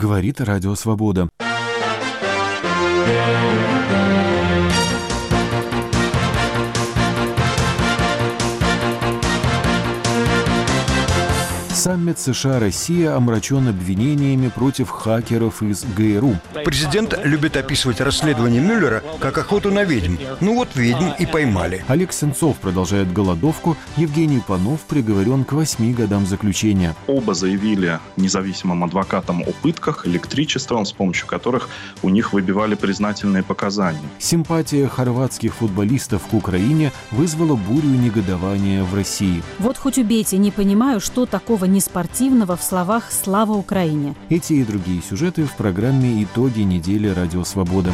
говорит Радио Свобода. Саммит США-Россия омрачен обвинениями против хакеров из ГРУ. Президент любит описывать расследование Мюллера как охоту на ведьм. Ну вот ведьм и поймали. Олег Сенцов продолжает голодовку. Евгений Панов приговорен к восьми годам заключения. Оба заявили независимым адвокатам о пытках, электричеством, с помощью которых у них выбивали признательные показания. Симпатия хорватских футболистов к Украине вызвала бурю негодования в России. Вот хоть убейте, не понимаю, что такого неспортивного в словах «Слава Украине». Эти и другие сюжеты в программе «Итоги недели Радио Свобода».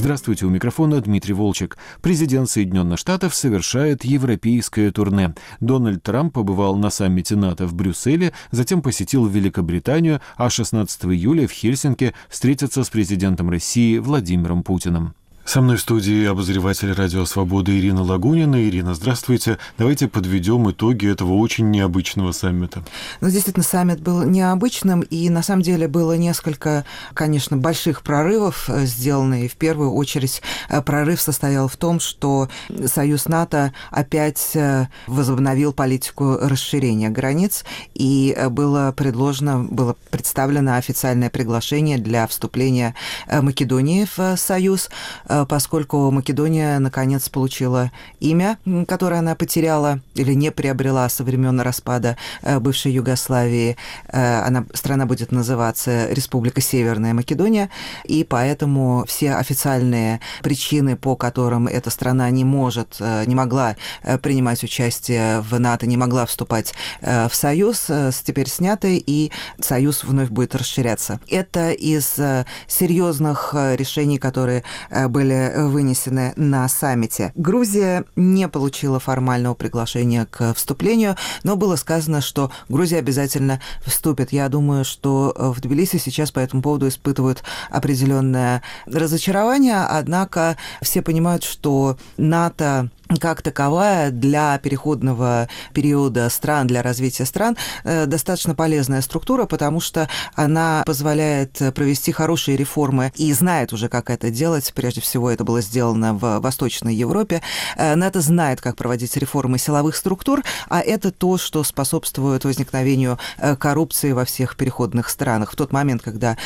Здравствуйте, у микрофона Дмитрий Волчек. Президент Соединенных Штатов совершает европейское турне. Дональд Трамп побывал на саммите НАТО в Брюсселе, затем посетил Великобританию, а 16 июля в Хельсинки встретится с президентом России Владимиром Путиным. Со мной в студии обозреватель «Радио Свобода» Ирина Лагунина. Ирина, здравствуйте. Давайте подведем итоги этого очень необычного саммита. Ну, действительно, саммит был необычным, и на самом деле было несколько, конечно, больших прорывов э, сделаны. И в первую очередь э, прорыв состоял в том, что Союз НАТО опять э, возобновил политику расширения границ, и было предложено, было представлено официальное приглашение для вступления Македонии в Союз поскольку Македония наконец получила имя, которое она потеряла или не приобрела со времен распада э, бывшей Югославии. Э, она, страна будет называться Республика Северная Македония, и поэтому все официальные причины, по которым эта страна не может, не могла принимать участие в НАТО, не могла вступать в Союз, теперь сняты, и Союз вновь будет расширяться. Это из серьезных решений, которые были были вынесены на саммите. Грузия не получила формального приглашения к вступлению, но было сказано, что Грузия обязательно вступит. Я думаю, что в Тбилиси сейчас по этому поводу испытывают определенное разочарование, однако все понимают, что НАТО как таковая для переходного периода стран, для развития стран, э, достаточно полезная структура, потому что она позволяет провести хорошие реформы и знает уже, как это делать. Прежде всего, это было сделано в Восточной Европе. Э, НАТО знает, как проводить реформы силовых структур, а это то, что способствует возникновению э, коррупции во всех переходных странах. В тот момент, когда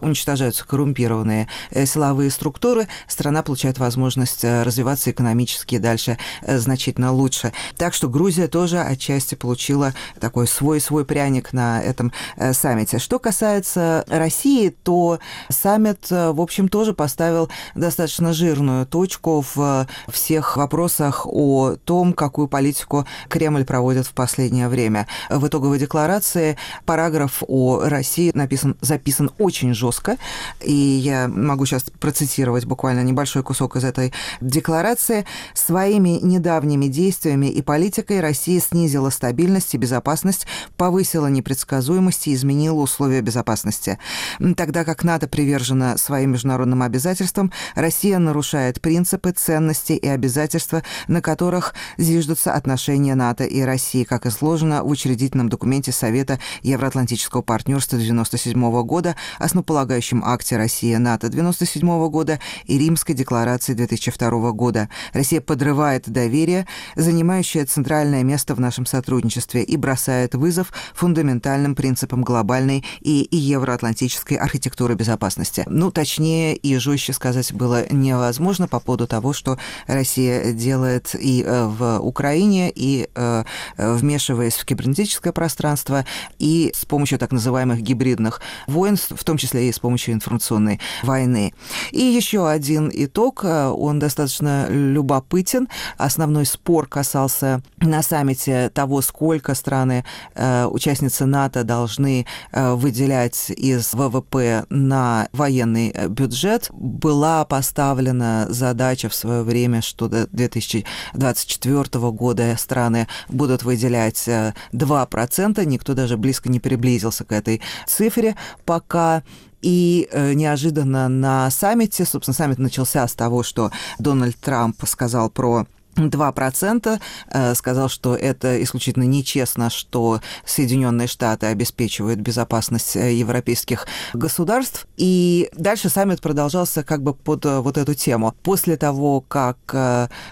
уничтожаются коррумпированные силовые структуры, страна получает возможность развиваться экономически дальше дальше э, значительно лучше. Так что Грузия тоже отчасти получила такой свой-свой пряник на этом э, саммите. Что касается России, то саммит, э, в общем, тоже поставил достаточно жирную точку в всех вопросах о том, какую политику Кремль проводит в последнее время. В итоговой декларации параграф о России написан, записан очень жестко, и я могу сейчас процитировать буквально небольшой кусок из этой декларации. Своими Своими недавними действиями и политикой Россия снизила стабильность и безопасность, повысила непредсказуемость и изменила условия безопасности. Тогда как НАТО привержена своим международным обязательствам, Россия нарушает принципы, ценности и обязательства, на которых зиждутся отношения НАТО и России, как изложено в учредительном документе Совета Евроатлантического партнерства 1997 года, основополагающем акте Россия-НАТО 1997 года и Римской декларации 2002 года. Россия подрывает подрывает доверие, занимающее центральное место в нашем сотрудничестве и бросает вызов фундаментальным принципам глобальной и евроатлантической архитектуры безопасности. Ну, точнее и жестче сказать было невозможно по поводу того, что Россия делает и э, в Украине, и э, вмешиваясь в кибернетическое пространство, и с помощью так называемых гибридных войн, в том числе и с помощью информационной войны. И еще один итог, э, он достаточно любопытен. Основной спор касался на саммите того, сколько страны, э, участницы НАТО, должны э, выделять из ВВП на военный э, бюджет. Была поставлена задача в свое время, что до 2024 года страны будут выделять 2%. Никто даже близко не приблизился к этой цифре пока. И э, неожиданно на саммите, собственно, саммит начался с того, что Дональд Трамп сказал про 2%, э, сказал, что это исключительно нечестно, что Соединенные Штаты обеспечивают безопасность э, европейских государств. И дальше саммит продолжался как бы под э, вот эту тему. После того, как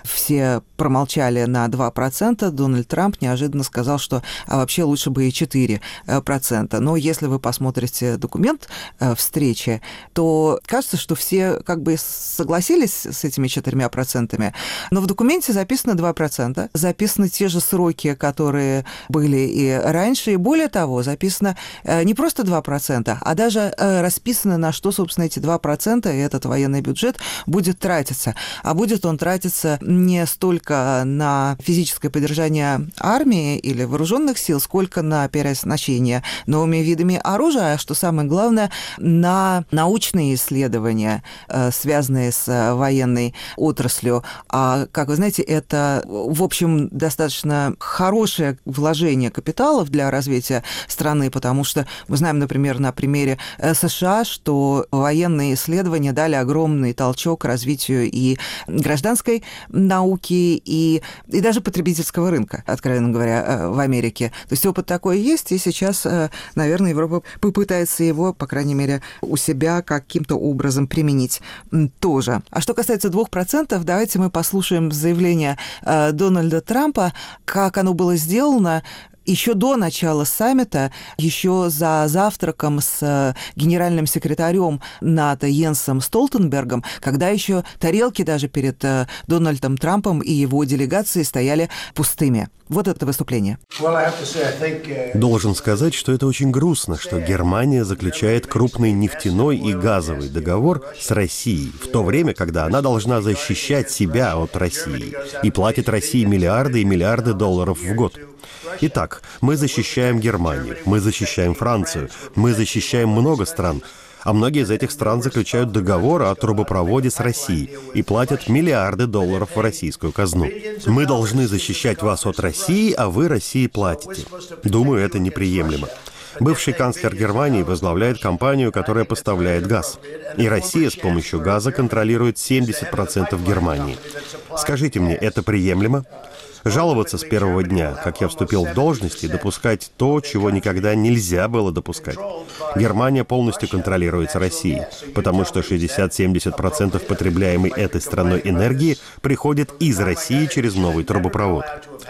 все промолчали на 2%, Дональд Трамп неожиданно сказал, что а вообще лучше бы и 4%. Но если вы посмотрите документ встречи, то кажется, что все как бы согласились с этими 4%. Но в документе записано 2%, записаны те же сроки, которые были и раньше, и более того, записано э, не просто 2%, а даже э, расписано, на что, собственно, эти 2% и этот военный бюджет будет тратиться. А будет он тратиться не столько на физическое поддержание армии или вооруженных сил, сколько на переоснащение новыми видами оружия, а что самое главное, на научные исследования, э, связанные с военной отраслью. А, как вы знаете, это, в общем, достаточно хорошее вложение капиталов для развития страны, потому что мы знаем, например, на примере э, США, что военные исследования дали огромный толчок развитию и гражданской науки, и, и даже потребительского рынка, откровенно говоря, э, в Америке. То есть опыт такой есть, и сейчас, э, наверное, Европа попытается его, по крайней мере, у себя каким-то образом применить тоже. А что касается 2%, давайте мы послушаем заявление выступление э, Дональда Трампа, как оно было сделано, еще до начала саммита, еще за завтраком с э, генеральным секретарем НАТО Йенсом Столтенбергом, когда еще тарелки даже перед э, Дональдом Трампом и его делегацией стояли пустыми. Вот это выступление. Должен сказать, что это очень грустно, что Германия заключает крупный нефтяной и газовый договор с Россией, в то время, когда она должна защищать себя от России и платит России миллиарды и миллиарды долларов в год. Итак, мы защищаем Германию, мы защищаем Францию, мы защищаем много стран, а многие из этих стран заключают договор о трубопроводе с Россией и платят миллиарды долларов в российскую казну. Мы должны защищать вас от России, а вы России платите. Думаю, это неприемлемо. Бывший канцлер Германии возглавляет компанию, которая поставляет газ. И Россия с помощью газа контролирует 70% Германии. Скажите мне, это приемлемо? Жаловаться с первого дня, как я вступил в должность, и допускать то, чего никогда нельзя было допускать. Германия полностью контролируется Россией, потому что 60-70% потребляемой этой страной энергии приходит из России через новый трубопровод.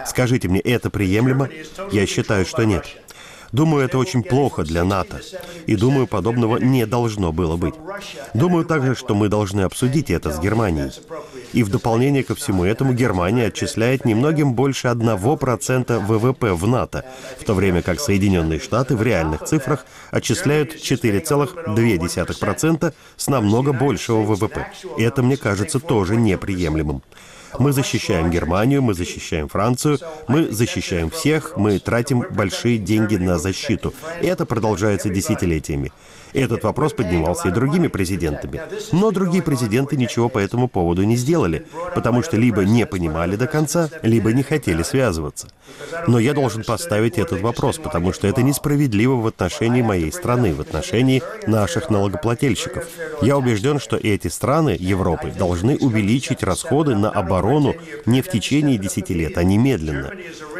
Скажите мне, это приемлемо? Я считаю, что нет. Думаю, это очень плохо для НАТО. И думаю, подобного не должно было быть. Думаю также, что мы должны обсудить это с Германией. И в дополнение ко всему этому Германия отчисляет немногим больше 1% ВВП в НАТО, в то время как Соединенные Штаты в реальных цифрах отчисляют 4,2% с намного большего ВВП. И это, мне кажется, тоже неприемлемым. Мы защищаем Германию, мы защищаем Францию, мы защищаем всех, мы тратим большие деньги на защиту. И это продолжается десятилетиями. Этот вопрос поднимался и другими президентами. Но другие президенты ничего по этому поводу не сделали, потому что либо не понимали до конца, либо не хотели связываться. Но я должен поставить этот вопрос, потому что это несправедливо в отношении моей страны, в отношении наших налогоплательщиков. Я убежден, что эти страны Европы должны увеличить расходы на оборону не в течение 10 лет, а немедленно.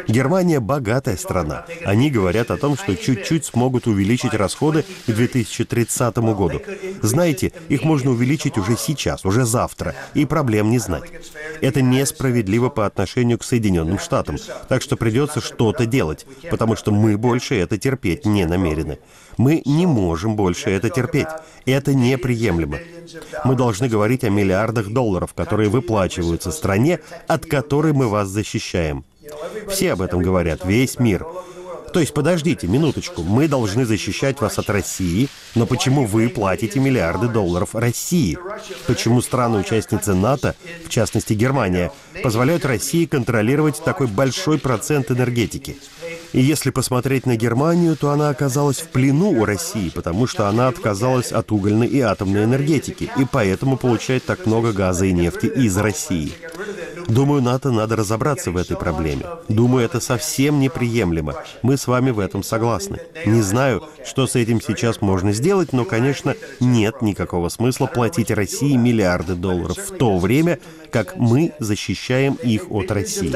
Германия богатая страна. Они говорят о том, что чуть-чуть смогут увеличить расходы к 2030 году. Знаете, их можно увеличить уже сейчас, уже завтра, и проблем не знать. Это несправедливо по отношению к Соединенным Штатам, так что придется что-то делать, потому что мы больше это терпеть не намерены. Мы не можем больше это терпеть. Это неприемлемо. Мы должны говорить о миллиардах долларов, которые выплачиваются стране, от которой мы вас защищаем. Все об этом говорят, весь мир. То есть, подождите, минуточку, мы должны защищать вас от России, но почему вы платите миллиарды долларов России? Почему страны-участницы НАТО, в частности Германия, позволяют России контролировать такой большой процент энергетики? И если посмотреть на Германию, то она оказалась в плену у России, потому что она отказалась от угольной и атомной энергетики, и поэтому получает так много газа и нефти из России. Думаю, НАТО надо разобраться в этой проблеме. Думаю, это совсем неприемлемо. Мы с вами в этом согласны. Не знаю, что с этим сейчас можно сделать, но, конечно, нет никакого смысла платить России миллиарды долларов в то время, как мы защищаем их от России.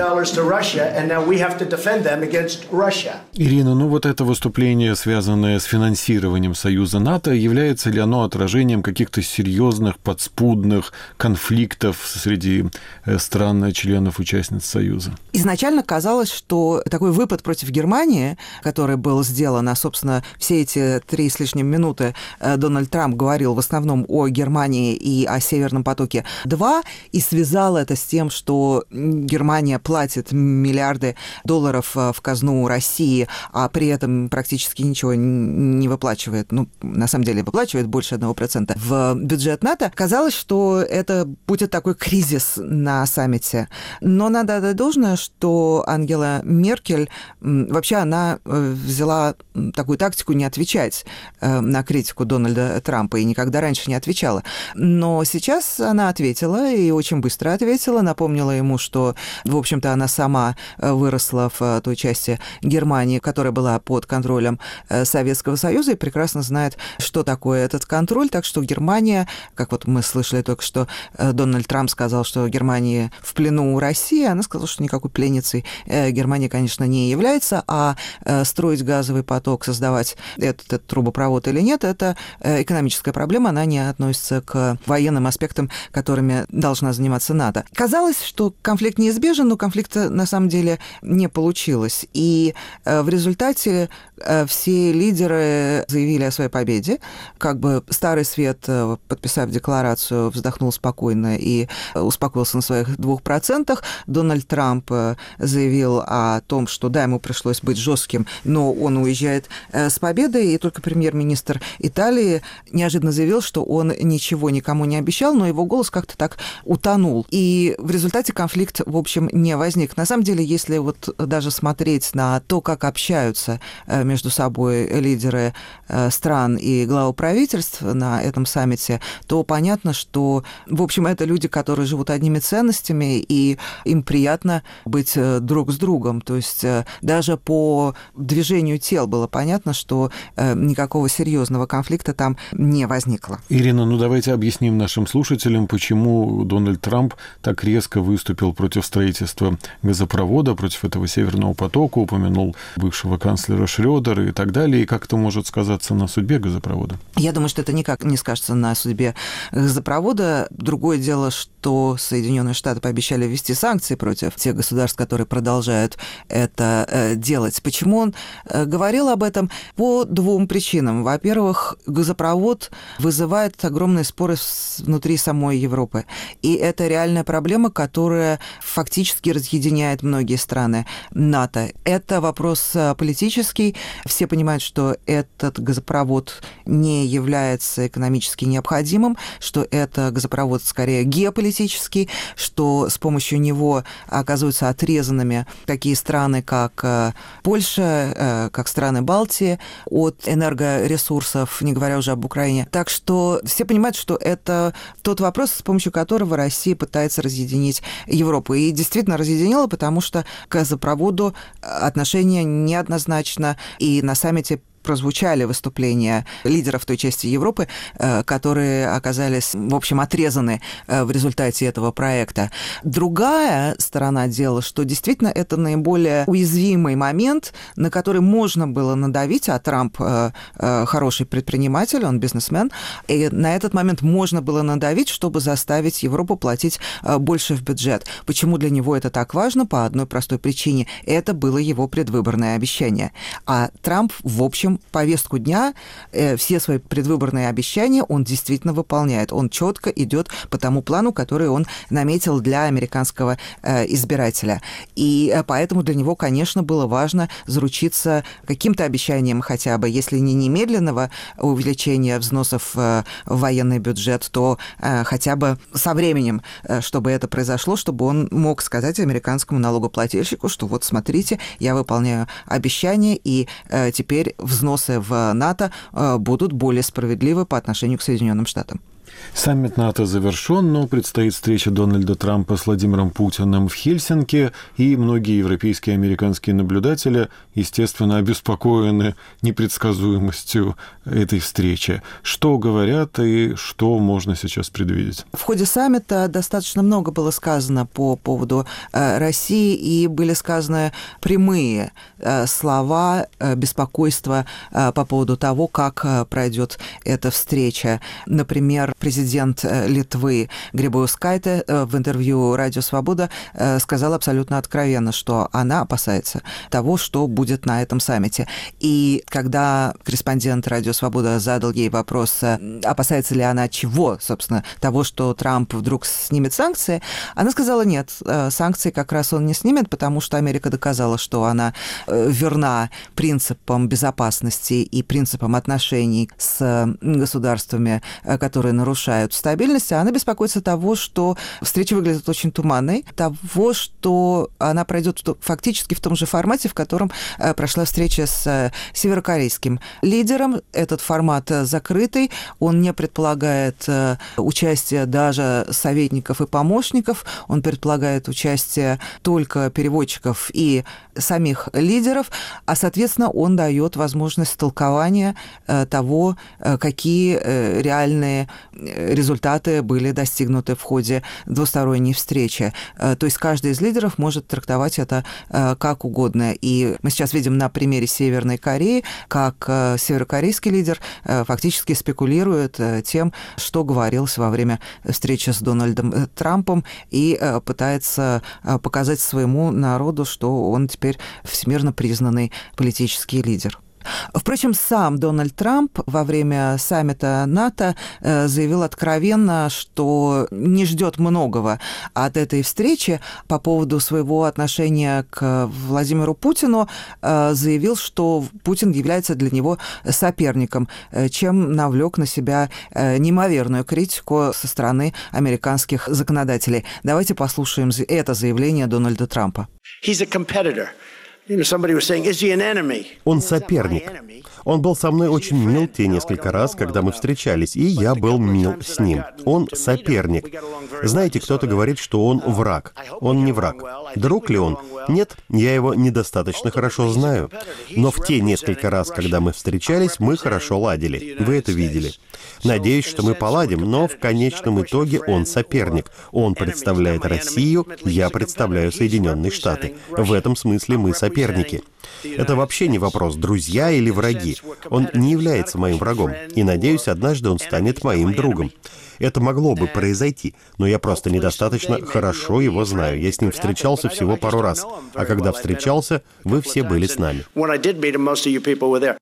Ирина, ну вот это выступление, связанное с финансированием Союза НАТО, является ли оно отражением каких-то серьезных подспудных конфликтов среди э, стран-членов участниц Союза? Изначально казалось, что такой выпад против Германии, который был сделан, а, собственно, все эти три с лишним минуты э, Дональд Трамп говорил в основном о Германии и о Северном потоке-2, и связал это с тем, что Германия платит миллиарды долларов э, в казну России, а при этом практически ничего не выплачивает, ну, на самом деле выплачивает больше одного процента в бюджет НАТО, казалось, что это будет такой кризис на саммите. Но надо отдать должное, что Ангела Меркель, вообще она э, взяла такую тактику не отвечать э, на критику Дональда Трампа и никогда раньше не отвечала. Но сейчас она ответила и очень быстро ответила, напомнила ему, что, в общем-то, она сама э, выросла в той части Германии, которая была под контролем Советского Союза и прекрасно знает, что такое этот контроль. Так что Германия, как вот мы слышали только что, Дональд Трамп сказал, что Германия в плену у России, она сказала, что никакой пленницей Германия, конечно, не является, а строить газовый поток, создавать этот, этот трубопровод или нет, это э, экономическая проблема, она не относится к военным аспектам, которыми должна заниматься НАТО. Казалось, что конфликт неизбежен, но конфликта на самом деле не получилось. И э, в результате э, все лидеры заявили о своей победе. Как бы Старый Свет, подписав декларацию, вздохнул спокойно и успокоился на своих двух процентах. Дональд Трамп заявил о том, что да, ему пришлось быть жестким, но он уезжает с победой, и только премьер-министр Италии неожиданно заявил, что он ничего никому не обещал, но его голос как-то так утонул. И в результате конфликт, в общем, не возник. На самом деле, если вот даже смотреть на то, как общаются э, между собой лидеры э, стран и главы правительств на этом саммите, то понятно, что, в общем, это люди, которые живут одними ценностями, и им приятно быть э, друг с другом. То есть даже по движению тел было понятно, что никакого серьезного конфликта там не возникло. Ирина, ну давайте объясним нашим слушателям, почему Дональд Трамп так резко выступил против строительства газопровода, против этого Северного потока, упомянул бывшего канцлера Шредера и так далее, и как это может сказаться на судьбе газопровода? Я думаю, что это никак не скажется на судьбе газопровода. Другое дело, что Соединенные Штаты пообещали ввести санкции против тех государств, которые продолжают это э, делать. Почему он э, говорил об этом? По двум причинам. Во-первых, газопровод вызывает огромные споры внутри самой Европы. И это реальная проблема, которая фактически разъединяет многие страны НАТО. Это вопрос э, политический. Все понимают, что этот газопровод не является экономически необходимым, что это газопровод скорее геополитический, что с помощью него оказываются отрезанными такие страны, как э, Польша, э, как страны Балтии от энергоресурсов, не говоря уже об Украине. Так что все понимают, что это тот вопрос, с помощью которого Россия пытается разъединить Европу. И действительно разъединила, потому что к газопроводу отношения неоднозначно. И на саммите прозвучали выступления лидеров той части Европы, э, которые оказались, в общем, отрезаны э, в результате этого проекта. Другая сторона дела, что действительно это наиболее уязвимый момент, на который можно было надавить, а Трамп э, хороший предприниматель, он бизнесмен, и на этот момент можно было надавить, чтобы заставить Европу платить больше в бюджет. Почему для него это так важно? По одной простой причине. Это было его предвыборное обещание. А Трамп, в общем, повестку дня, э, все свои предвыборные обещания он действительно выполняет. Он четко идет по тому плану, который он наметил для американского э, избирателя. И э, поэтому для него, конечно, было важно заручиться каким-то обещанием хотя бы, если не немедленного увеличения взносов в военный бюджет, то хотя бы со временем, чтобы это произошло, чтобы он мог сказать американскому налогоплательщику, что вот смотрите, я выполняю обещания, и теперь взнос взносы в НАТО э, будут более справедливы по отношению к Соединенным Штатам. Саммит НАТО завершен, но предстоит встреча Дональда Трампа с Владимиром Путиным в Хельсинки, и многие европейские и американские наблюдатели, естественно, обеспокоены непредсказуемостью этой встречи. Что говорят и что можно сейчас предвидеть? В ходе саммита достаточно много было сказано по поводу э, России, и были сказаны прямые э, слова э, беспокойства по поводу того, как пройдет эта встреча. Например, президент э, Литвы Грибаускайте э, в интервью «Радио Свобода» э, сказала абсолютно откровенно, что она опасается того, что будет на этом саммите. И когда корреспондент «Радио Свобода» задал ей вопрос, опасается ли она чего, собственно, того, что Трамп вдруг снимет санкции, она сказала, нет, санкции как раз он не снимет, потому что Америка доказала, что она верна принципам безопасности и принципам отношений с государствами, которые нарушают нарушают стабильность, а она беспокоится того, что встреча выглядит очень туманной, того, что она пройдет фактически в том же формате, в котором э, прошла встреча с э, северокорейским лидером. Этот формат э, закрытый, он не предполагает участие даже советников и помощников, он предполагает участие только переводчиков и самих лидеров, а, соответственно, он дает возможность толкования того, какие реальные результаты были достигнуты в ходе двусторонней встречи. Э, то есть каждый из лидеров может трактовать это э, как угодно. И мы сейчас видим на примере Северной Кореи, как э, северокорейский лидер фактически спекулирует тем, что говорилось во время встречи с Дональдом Трампом и пытается показать своему народу, что он теперь всемирно признанный политический лидер. Впрочем, сам Дональд Трамп во время саммита НАТО э, заявил откровенно, что не ждет многого от этой встречи по поводу своего отношения к Владимиру Путину, э, заявил, что Путин является для него соперником, э, чем навлек на себя неимоверную критику со стороны американских законодателей. Давайте послушаем это заявление Дональда Трампа. He's a competitor. Он соперник. Он был со мной очень мил те несколько раз, когда мы встречались, и я был мил с ним. Он соперник. Знаете, кто-то говорит, что он враг. Он не враг. Друг ли он? Нет, я его недостаточно хорошо знаю. Но в те несколько раз, когда мы встречались, мы хорошо ладили. Вы это видели. Надеюсь, что мы поладим, но в конечном итоге он соперник. Он представляет Россию, я представляю Соединенные Штаты. В этом смысле мы соперники. Это вообще не вопрос, друзья или враги. Он не является моим врагом, и надеюсь, однажды он станет моим другом. Это могло бы произойти, но я просто недостаточно хорошо его знаю. Я с ним встречался всего пару раз. А когда встречался, вы все были с нами.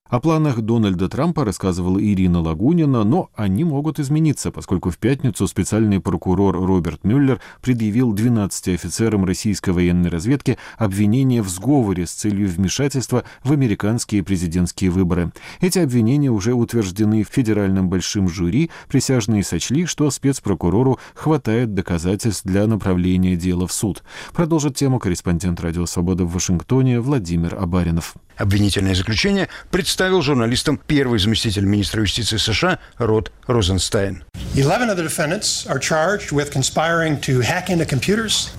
О планах Дональда Трампа рассказывала Ирина Лагунина, но они могут измениться, поскольку в пятницу специальный прокурор Роберт Мюллер предъявил 12 офицерам российской военной разведки обвинения в сговоре с целью вмешательства в американские президентские выборы. Эти обвинения уже утверждены в федеральном большим жюри, присяжные сочли что спецпрокурору хватает доказательств для направления дела в суд. Продолжит тему корреспондент «Радио Свобода» в Вашингтоне Владимир Абаринов. Обвинительное заключение представил журналистам первый заместитель министра юстиции США Род Розенстайн.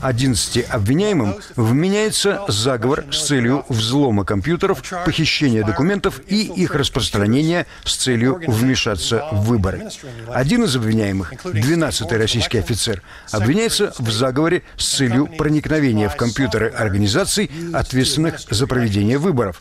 11 обвиняемым вменяется заговор с целью взлома компьютеров, похищения документов и их распространения с целью вмешаться в выборы. Один из обвиняемых, 12-й российский офицер, обвиняется в заговоре с целью проникновения в компьютеры организаций, ответственных за проведение выборов,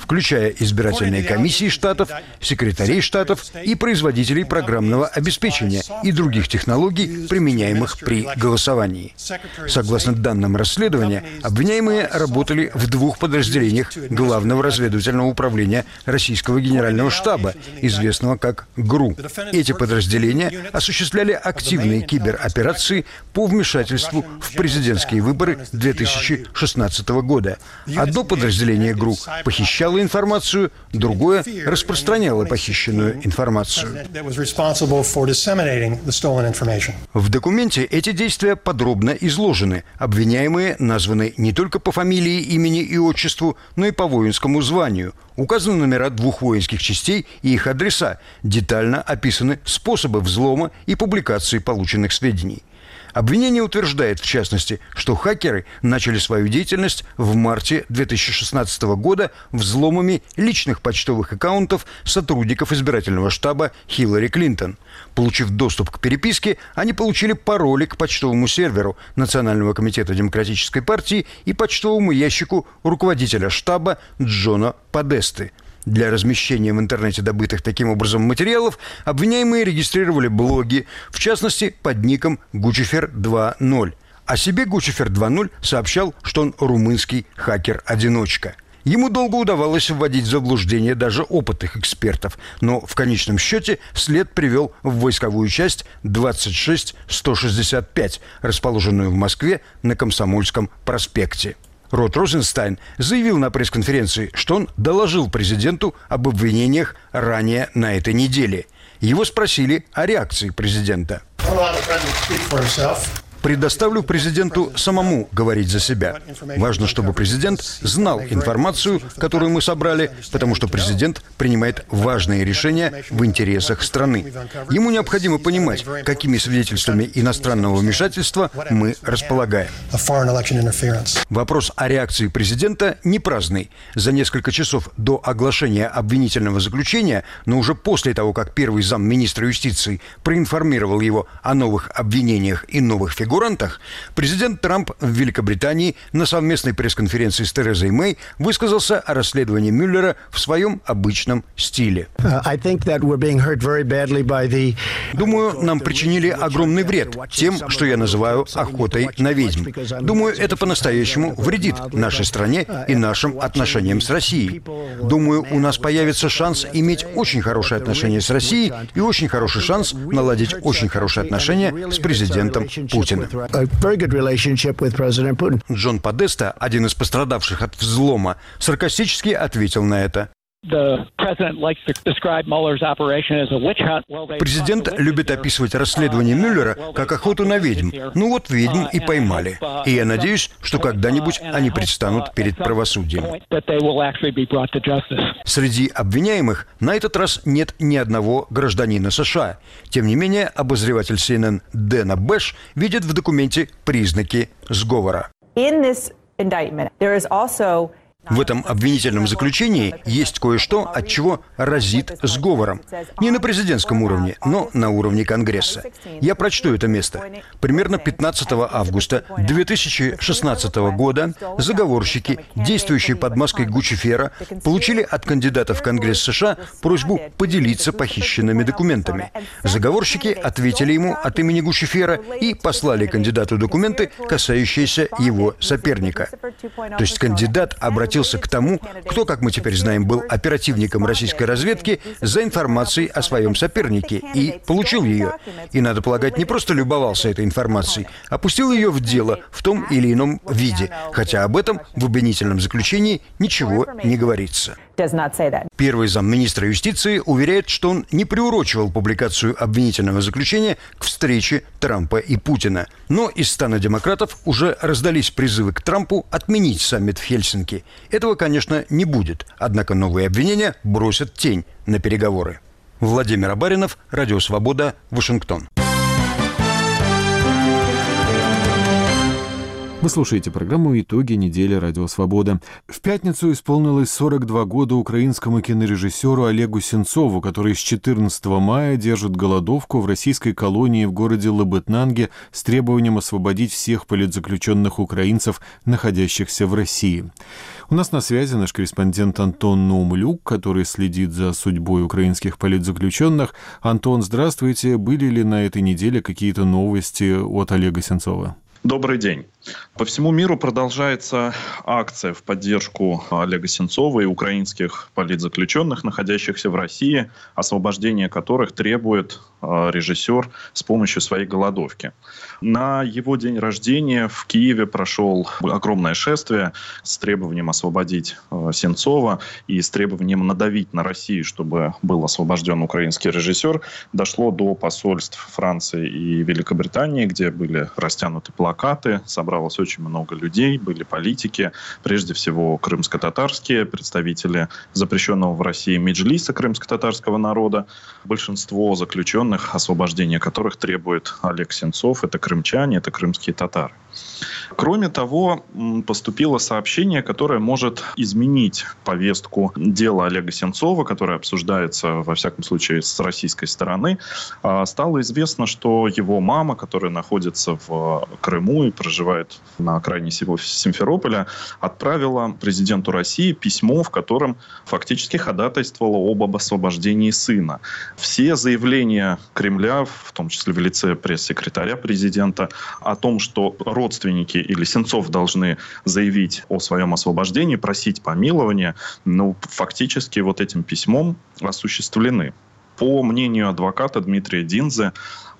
включая избирательные комиссии штатов, секретарей штатов и производителей программного обеспечения и других технологий, применяемых при голосовании. Согласно данным расследования, обвиняемые работали в двух подразделениях Главного разведывательного управления Российского генерального штаба, известного как ГРУ. Эти подразделения осуществляли активные кибероперации по вмешательству в президентские выборы 2016 года. Одно подразделение ГРУ похищало похищало информацию, другое распространяло похищенную информацию. В документе эти действия подробно изложены. Обвиняемые названы не только по фамилии, имени и отчеству, но и по воинскому званию. Указаны номера двух воинских частей и их адреса. Детально описаны способы взлома и публикации полученных сведений. Обвинение утверждает, в частности, что хакеры начали свою деятельность в марте 2016 года взломами личных почтовых аккаунтов сотрудников избирательного штаба Хиллари Клинтон. Получив доступ к переписке, они получили пароли к почтовому серверу Национального комитета Демократической партии и почтовому ящику руководителя штаба Джона Подесты – для размещения в интернете добытых таким образом материалов обвиняемые регистрировали блоги, в частности, под ником Гучифер 2.0. О себе Гучифер 2.0 сообщал, что он румынский хакер-одиночка. Ему долго удавалось вводить в заблуждение даже опытных экспертов, но в конечном счете след привел в войсковую часть 26165, расположенную в Москве на Комсомольском проспекте. Рот Розенстайн заявил на пресс-конференции, что он доложил президенту об обвинениях ранее на этой неделе. Его спросили о реакции президента. Предоставлю президенту самому говорить за себя. Важно, чтобы президент знал информацию, которую мы собрали, потому что президент принимает важные решения в интересах страны. Ему необходимо понимать, какими свидетельствами иностранного вмешательства мы располагаем. Вопрос о реакции президента не праздный. За несколько часов до оглашения обвинительного заключения, но уже после того, как первый замминистра юстиции проинформировал его о новых обвинениях и новых фигурах, фигурантах, президент Трамп в Великобритании на совместной пресс-конференции с Терезой Мэй высказался о расследовании Мюллера в своем обычном стиле. Думаю, нам причинили огромный вред тем, что я называю охотой на ведьм. Думаю, это по-настоящему вредит нашей стране и нашим отношениям с Россией. Думаю, у нас появится шанс иметь очень хорошие отношения с Россией и очень хороший шанс наладить очень хорошие отношения с президентом Путиным. Джон Подеста, один из пострадавших от взлома, саркастически ответил на это. Президент любит описывать расследование Мюллера как охоту на ведьм. Ну вот ведьм и поймали. И я надеюсь, что когда-нибудь они предстанут перед правосудием. Среди обвиняемых на этот раз нет ни одного гражданина США. Тем не менее, обозреватель CNN Дэна Бэш видит в документе признаки сговора. In this indictment, there is also в этом обвинительном заключении есть кое-что, от чего разит сговором. Не на президентском уровне, но на уровне Конгресса. Я прочту это место. Примерно 15 августа 2016 года заговорщики, действующие под маской Гуччифера, получили от кандидата в Конгресс США просьбу поделиться похищенными документами. Заговорщики ответили ему от имени Гуччифера и послали кандидату документы, касающиеся его соперника. То есть кандидат обратился обратился к тому, кто, как мы теперь знаем, был оперативником российской разведки за информацией о своем сопернике и получил ее. И, надо полагать, не просто любовался этой информацией, а пустил ее в дело в том или ином виде, хотя об этом в обвинительном заключении ничего не говорится. Первый замминистра юстиции уверяет, что он не приурочивал публикацию обвинительного заключения к встрече Трампа и Путина. Но из стана демократов уже раздались призывы к Трампу отменить саммит в Хельсинки. Этого, конечно, не будет. Однако новые обвинения бросят тень на переговоры. Владимир Абаринов, Радио Свобода, Вашингтон. Вы слушаете программу «Итоги недели Радио Свобода». В пятницу исполнилось 42 года украинскому кинорежиссеру Олегу Сенцову, который с 14 мая держит голодовку в российской колонии в городе Лабытнанге с требованием освободить всех политзаключенных украинцев, находящихся в России. У нас на связи наш корреспондент Антон Наумлюк, который следит за судьбой украинских политзаключенных. Антон, здравствуйте. Были ли на этой неделе какие-то новости от Олега Сенцова? Добрый день. По всему миру продолжается акция в поддержку Олега Сенцова и украинских политзаключенных, находящихся в России, освобождение которых требует э, режиссер с помощью своей голодовки. На его день рождения в Киеве прошел огромное шествие с требованием освободить э, Сенцова и с требованием надавить на Россию, чтобы был освобожден украинский режиссер. Дошло до посольств Франции и Великобритании, где были растянуты плакаты, собралось очень много людей, были политики, прежде всего крымско-татарские представители запрещенного в России Меджлиса крымско-татарского народа. Большинство заключенных, освобождение которых требует Олег Сенцов, это крымчане, это крымские татары. Кроме того, поступило сообщение, которое может изменить повестку дела Олега Сенцова, которое обсуждается, во всяком случае, с российской стороны. А, стало известно, что его мама, которая находится в Крыму и проживает на окраине Симферополя, отправила президенту России письмо, в котором фактически ходатайствовала об освобождении сына. Все заявления Кремля, в том числе в лице пресс-секретаря президента, о том, что родственники или Сенцов должны заявить о своем освобождении, просить помилования, ну, фактически вот этим письмом осуществлены. По мнению адвоката Дмитрия Динзе,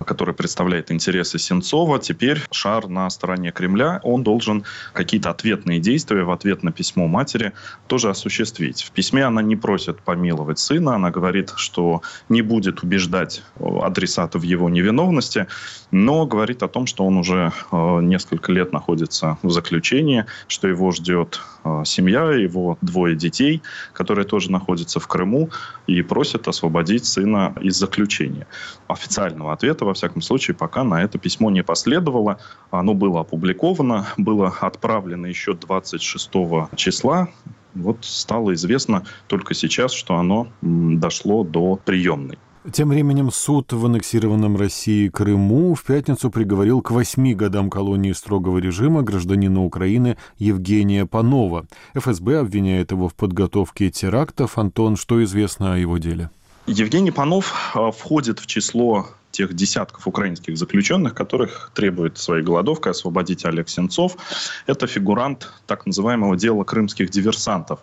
который представляет интересы Сенцова, теперь шар на стороне Кремля, он должен какие-то ответные действия в ответ на письмо матери тоже осуществить. В письме она не просит помиловать сына, она говорит, что не будет убеждать адресата в его невиновности, но говорит о том, что он уже э, несколько лет находится в заключении, что его ждет э, семья, его двое детей, которые тоже находятся в Крыму, и просит освободить сына из заключения. Официального ответа во всяком случае, пока на это письмо не последовало. Оно было опубликовано, было отправлено еще 26 числа. Вот стало известно только сейчас, что оно дошло до приемной. Тем временем суд в аннексированном России Крыму в пятницу приговорил к восьми годам колонии строгого режима гражданина Украины Евгения Панова. ФСБ обвиняет его в подготовке терактов. Антон, что известно о его деле? Евгений Панов а, входит в число тех десятков украинских заключенных, которых требует своей голодовкой освободить Олег Сенцов. Это фигурант так называемого дела крымских диверсантов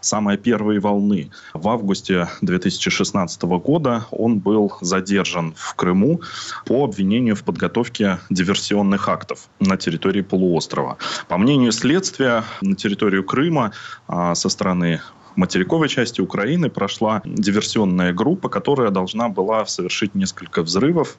самой первой волны. В августе 2016 года он был задержан в Крыму по обвинению в подготовке диверсионных актов на территории полуострова. По мнению следствия, на территорию Крыма а, со стороны материковой части Украины прошла диверсионная группа, которая должна была совершить несколько взрывов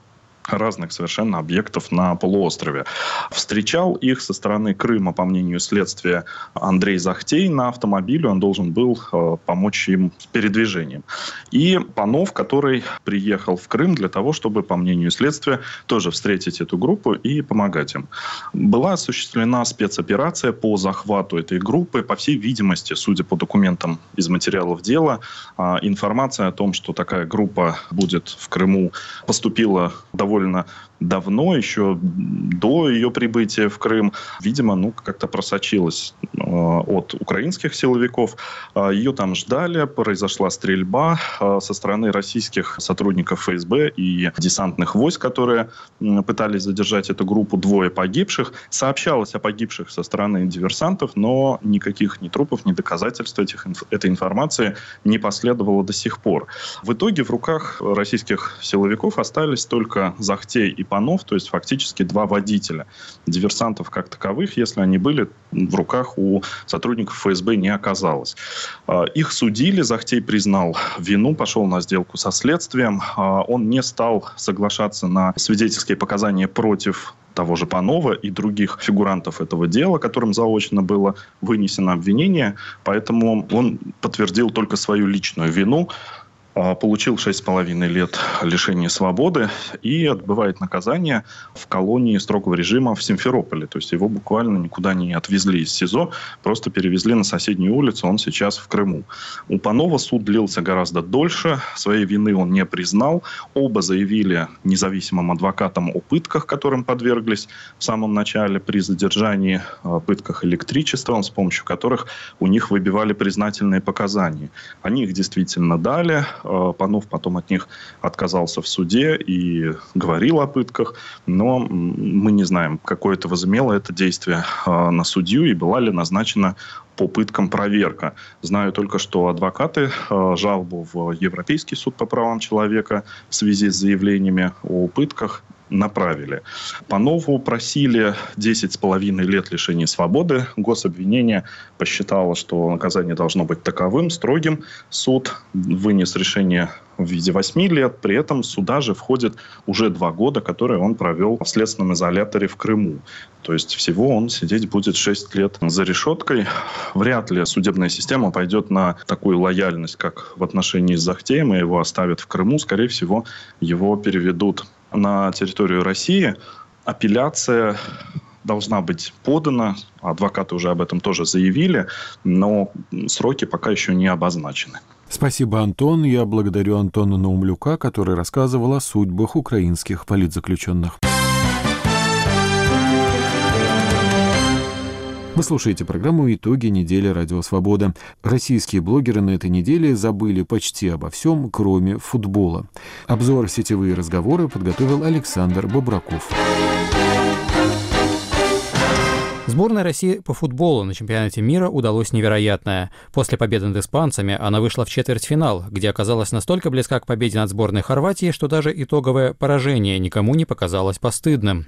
разных совершенно объектов на полуострове. Встречал их со стороны Крыма, по мнению следствия, Андрей Захтей на автомобиле. Он должен был э, помочь им с передвижением. И Панов, который приехал в Крым для того, чтобы, по мнению следствия, тоже встретить эту группу и помогать им. Была осуществлена спецоперация по захвату этой группы. По всей видимости, судя по документам из материалов дела, э, информация о том, что такая группа будет в Крыму, поступила довольно довольно давно, еще до ее прибытия в Крым, видимо, ну, как-то просочилась э, от украинских силовиков. Э, ее там ждали, произошла стрельба э, со стороны российских сотрудников ФСБ и десантных войск, которые пытались задержать эту группу, двое погибших. Сообщалось о погибших со стороны диверсантов, но никаких ни трупов, ни доказательств этих, этой информации не последовало до сих пор. В итоге в руках российских силовиков остались только Захтей и Панов, то есть фактически два водителя. Диверсантов как таковых, если они были в руках у сотрудников ФСБ, не оказалось. А, их судили, Захтей признал вину, пошел на сделку со следствием. А, он не стал соглашаться на свидетельские показания против того же Панова и других фигурантов этого дела, которым заочно было вынесено обвинение. Поэтому он подтвердил только свою личную вину. А, получил 6,5 лет лишения свободы и отбывает наказание в колонии строгого режима в Симферополе. То есть его буквально никуда не отвезли из СИЗО, просто перевезли на соседнюю улицу, он сейчас в Крыму. У Панова суд длился гораздо дольше, своей вины он не признал. Оба заявили независимым адвокатам о пытках, которым подверглись в самом начале при задержании, пытках электричеством, с помощью которых у них выбивали признательные показания. Они их действительно дали, Панов потом от них отказался в суде и говорил о пытках, но мы не знаем, какое это возымело это действие э, на судью и была ли назначена по пыткам проверка. Знаю только, что адвокаты э, жалобу в Европейский суд по правам человека в связи с заявлениями о пытках направили. По нову просили 10,5 лет лишения свободы. Гособвинение посчитало, что наказание должно быть таковым, строгим. Суд вынес решение в виде 8 лет. При этом сюда же входит уже два года, которые он провел в следственном изоляторе в Крыму. То есть всего он сидеть будет 6 лет за решеткой. Вряд ли судебная система пойдет на такую лояльность, как в отношении с Захтеем, и его оставят в Крыму. Скорее всего, его переведут на территорию России. Апелляция должна быть подана. Адвокаты уже об этом тоже заявили, но сроки пока еще не обозначены. Спасибо, Антон. Я благодарю Антона Наумлюка, который рассказывал о судьбах украинских политзаключенных. Вы слушаете программу «Итоги недели Радио Свобода». Российские блогеры на этой неделе забыли почти обо всем, кроме футбола. Обзор «Сетевые разговоры» подготовил Александр Бобраков. Сборной России по футболу на чемпионате мира удалось невероятное. После победы над испанцами она вышла в четвертьфинал, где оказалась настолько близка к победе над сборной Хорватии, что даже итоговое поражение никому не показалось постыдным.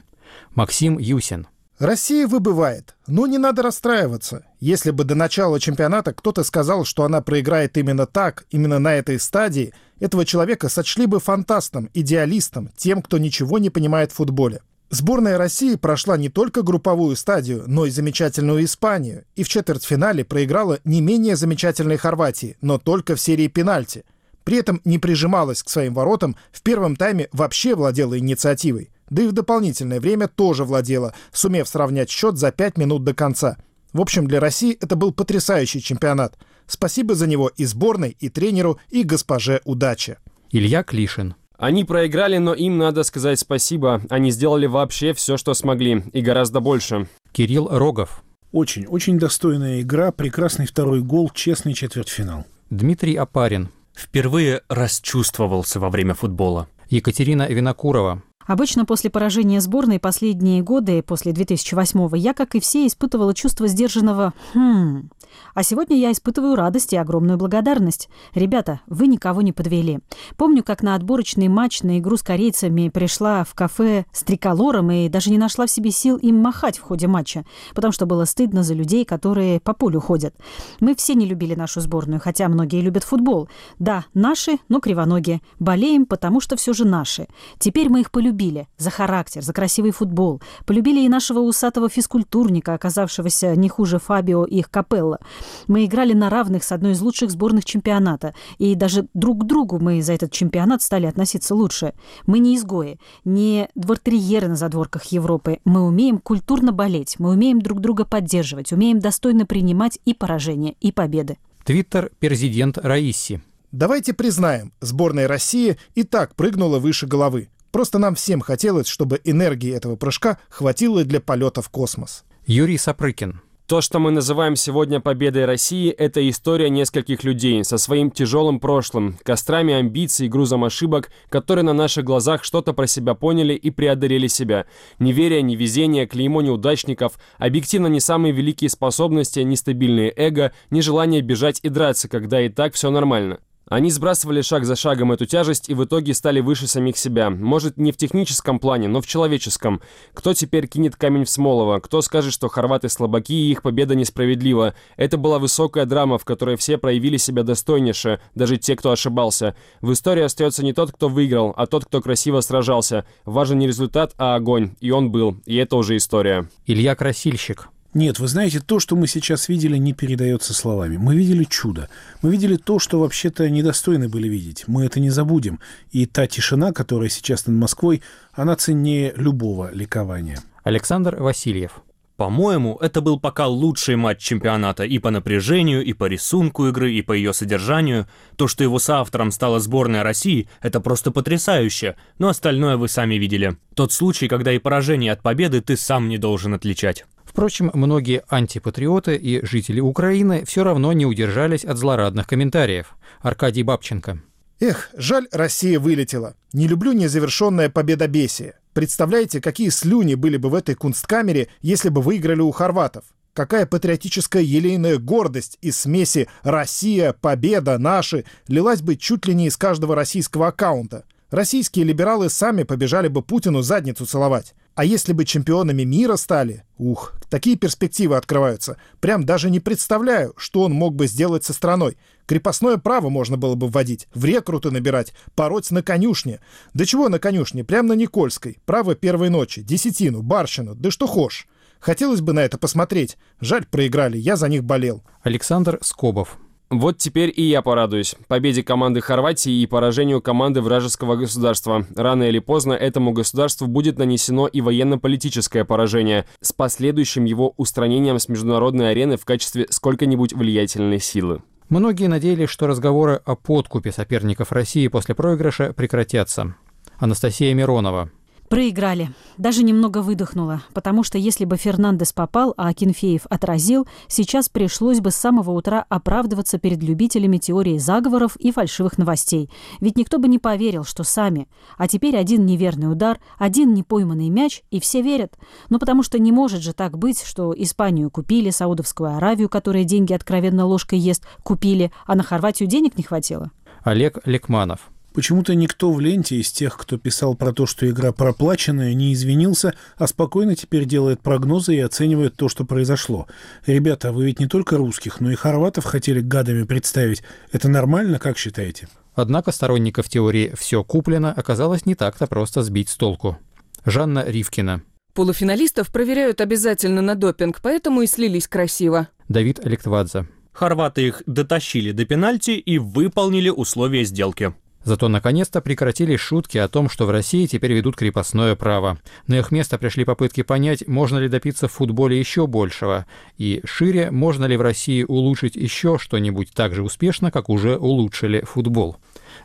Максим Юсин. Россия выбывает, но не надо расстраиваться. Если бы до начала чемпионата кто-то сказал, что она проиграет именно так, именно на этой стадии, этого человека сочли бы фантастом, идеалистом, тем, кто ничего не понимает в футболе. Сборная России прошла не только групповую стадию, но и замечательную Испанию, и в четвертьфинале проиграла не менее замечательной Хорватии, но только в серии пенальти. При этом не прижималась к своим воротам, в первом тайме вообще владела инициативой. Да и в дополнительное время тоже владела, сумев сравнять счет за 5 минут до конца. В общем, для России это был потрясающий чемпионат. Спасибо за него и сборной, и тренеру, и госпоже удачи. Илья Клишин. Они проиграли, но им надо сказать спасибо. Они сделали вообще все, что смогли, и гораздо больше. Кирилл Рогов. Очень, очень достойная игра, прекрасный второй гол, честный четвертьфинал. Дмитрий Апарин. Впервые расчувствовался во время футбола. Екатерина Винокурова. Обычно после поражения сборной последние годы, после 2008-го, я, как и все, испытывала чувство сдержанного «хм». А сегодня я испытываю радость и огромную благодарность. Ребята, вы никого не подвели. Помню, как на отборочный матч на игру с корейцами пришла в кафе с триколором и даже не нашла в себе сил им махать в ходе матча, потому что было стыдно за людей, которые по полю ходят. Мы все не любили нашу сборную, хотя многие любят футбол. Да, наши, но кривоногие. Болеем, потому что все же наши. Теперь мы их полюбили за характер, за красивый футбол. Полюбили и нашего усатого физкультурника, оказавшегося не хуже Фабио и их капелла. Мы играли на равных с одной из лучших сборных чемпионата, и даже друг к другу мы за этот чемпионат стали относиться лучше. Мы не изгои, не двортерьеры на задворках Европы. Мы умеем культурно болеть, мы умеем друг друга поддерживать, умеем достойно принимать и поражения, и победы. Твиттер президент Раиси. Давайте признаем, сборная России и так прыгнула выше головы. Просто нам всем хотелось, чтобы энергии этого прыжка хватило для полета в космос. Юрий Сапрыкин. То, что мы называем сегодня победой России, это история нескольких людей со своим тяжелым прошлым, кострами амбиций и грузом ошибок, которые на наших глазах что-то про себя поняли и преодолели себя. Неверие, невезение, клеймо неудачников, объективно не самые великие способности, нестабильное эго, нежелание бежать и драться, когда и так все нормально. Они сбрасывали шаг за шагом эту тяжесть и в итоге стали выше самих себя. Может, не в техническом плане, но в человеческом. Кто теперь кинет камень в Смолово? Кто скажет, что хорваты слабаки и их победа несправедлива? Это была высокая драма, в которой все проявили себя достойнейше, даже те, кто ошибался. В истории остается не тот, кто выиграл, а тот, кто красиво сражался. Важен не результат, а огонь. И он был. И это уже история. Илья Красильщик. Нет, вы знаете, то, что мы сейчас видели, не передается словами. Мы видели чудо. Мы видели то, что вообще-то недостойны были видеть. Мы это не забудем. И та тишина, которая сейчас над Москвой, она ценнее любого ликования. Александр Васильев. По-моему, это был пока лучший матч чемпионата и по напряжению, и по рисунку игры, и по ее содержанию. То, что его соавтором стала сборная России, это просто потрясающе, но остальное вы сами видели. Тот случай, когда и поражение от победы ты сам не должен отличать. Впрочем, многие антипатриоты и жители Украины все равно не удержались от злорадных комментариев. Аркадий Бабченко. Эх, жаль, Россия вылетела. Не люблю незавершенное победобесие. Представляете, какие слюни были бы в этой кунсткамере, если бы выиграли у хорватов? Какая патриотическая елейная гордость из смеси «Россия», «Победа», «Наши» лилась бы чуть ли не из каждого российского аккаунта. Российские либералы сами побежали бы Путину задницу целовать. А если бы чемпионами мира стали? Ух, такие перспективы открываются. Прям даже не представляю, что он мог бы сделать со страной. Крепостное право можно было бы вводить, в рекруты набирать, пороть на конюшне. Да чего на конюшне? Прям на Никольской. Право первой ночи, десятину, барщину, да что хошь. Хотелось бы на это посмотреть. Жаль, проиграли, я за них болел. Александр Скобов. Вот теперь и я порадуюсь. Победе команды Хорватии и поражению команды вражеского государства. Рано или поздно этому государству будет нанесено и военно-политическое поражение с последующим его устранением с международной арены в качестве сколько-нибудь влиятельной силы. Многие надеялись, что разговоры о подкупе соперников России после проигрыша прекратятся. Анастасия Миронова, Проиграли. Даже немного выдохнула, потому что если бы Фернандес попал, а Акинфеев отразил, сейчас пришлось бы с самого утра оправдываться перед любителями теории заговоров и фальшивых новостей. Ведь никто бы не поверил, что сами. А теперь один неверный удар, один непойманный мяч, и все верят. Ну потому что не может же так быть, что Испанию купили, Саудовскую Аравию, которая деньги откровенно ложкой ест, купили, а на Хорватию денег не хватило. Олег Лекманов. Почему-то никто в ленте из тех, кто писал про то, что игра проплаченная, не извинился, а спокойно теперь делает прогнозы и оценивает то, что произошло. Ребята, вы ведь не только русских, но и хорватов хотели гадами представить. Это нормально, как считаете? Однако сторонников теории «все куплено» оказалось не так-то просто сбить с толку. Жанна Ривкина. Полуфиналистов проверяют обязательно на допинг, поэтому и слились красиво. Давид Алектвадзе. Хорваты их дотащили до пенальти и выполнили условия сделки. Зато наконец-то прекратились шутки о том, что в России теперь ведут крепостное право. На их место пришли попытки понять, можно ли добиться в футболе еще большего, и шире, можно ли в России улучшить еще что-нибудь так же успешно, как уже улучшили футбол.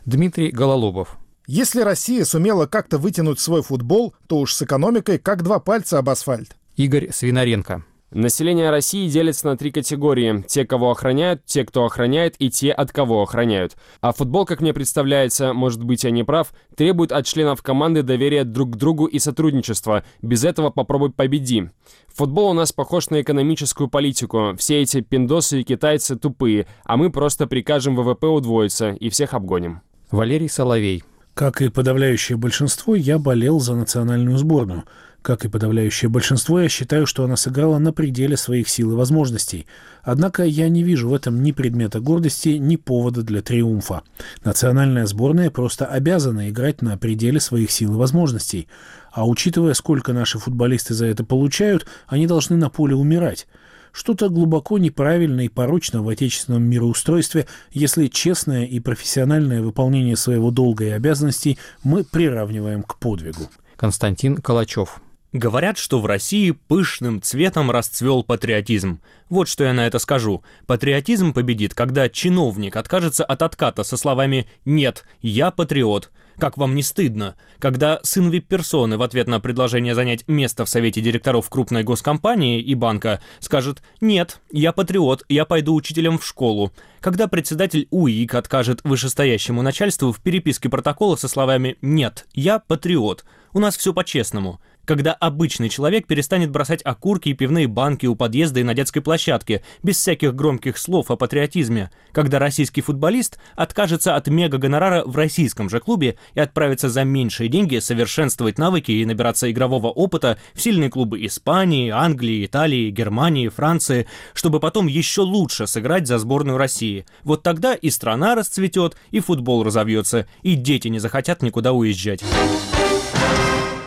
Дмитрий Гололобов. Если Россия сумела как-то вытянуть свой футбол, то уж с экономикой как два пальца об асфальт. Игорь Свинаренко. Население России делится на три категории. Те, кого охраняют, те, кто охраняет, и те, от кого охраняют. А футбол, как мне представляется, может быть, я не прав, требует от членов команды доверия друг к другу и сотрудничества. Без этого попробуй победи. Футбол у нас похож на экономическую политику. Все эти пиндосы и китайцы тупые, а мы просто прикажем ВВП удвоиться и всех обгоним. Валерий Соловей. Как и подавляющее большинство, я болел за национальную сборную – как и подавляющее большинство, я считаю, что она сыграла на пределе своих сил и возможностей. Однако я не вижу в этом ни предмета гордости, ни повода для триумфа. Национальная сборная просто обязана играть на пределе своих сил и возможностей. А учитывая, сколько наши футболисты за это получают, они должны на поле умирать. Что-то глубоко неправильно и порочно в отечественном мироустройстве, если честное и профессиональное выполнение своего долга и обязанностей мы приравниваем к подвигу. Константин Калачев. Говорят, что в России пышным цветом расцвел патриотизм. Вот что я на это скажу. Патриотизм победит, когда чиновник откажется от отката со словами «Нет, я патриот». Как вам не стыдно? Когда сын вип-персоны в ответ на предложение занять место в совете директоров крупной госкомпании и банка скажет «Нет, я патриот, я пойду учителем в школу». Когда председатель УИК откажет вышестоящему начальству в переписке протокола со словами «Нет, я патриот», у нас все по-честному когда обычный человек перестанет бросать окурки и пивные банки у подъезда и на детской площадке, без всяких громких слов о патриотизме, когда российский футболист откажется от мега-гонорара в российском же клубе и отправится за меньшие деньги совершенствовать навыки и набираться игрового опыта в сильные клубы Испании, Англии, Италии, Германии, Франции, чтобы потом еще лучше сыграть за сборную России. Вот тогда и страна расцветет, и футбол разовьется, и дети не захотят никуда уезжать.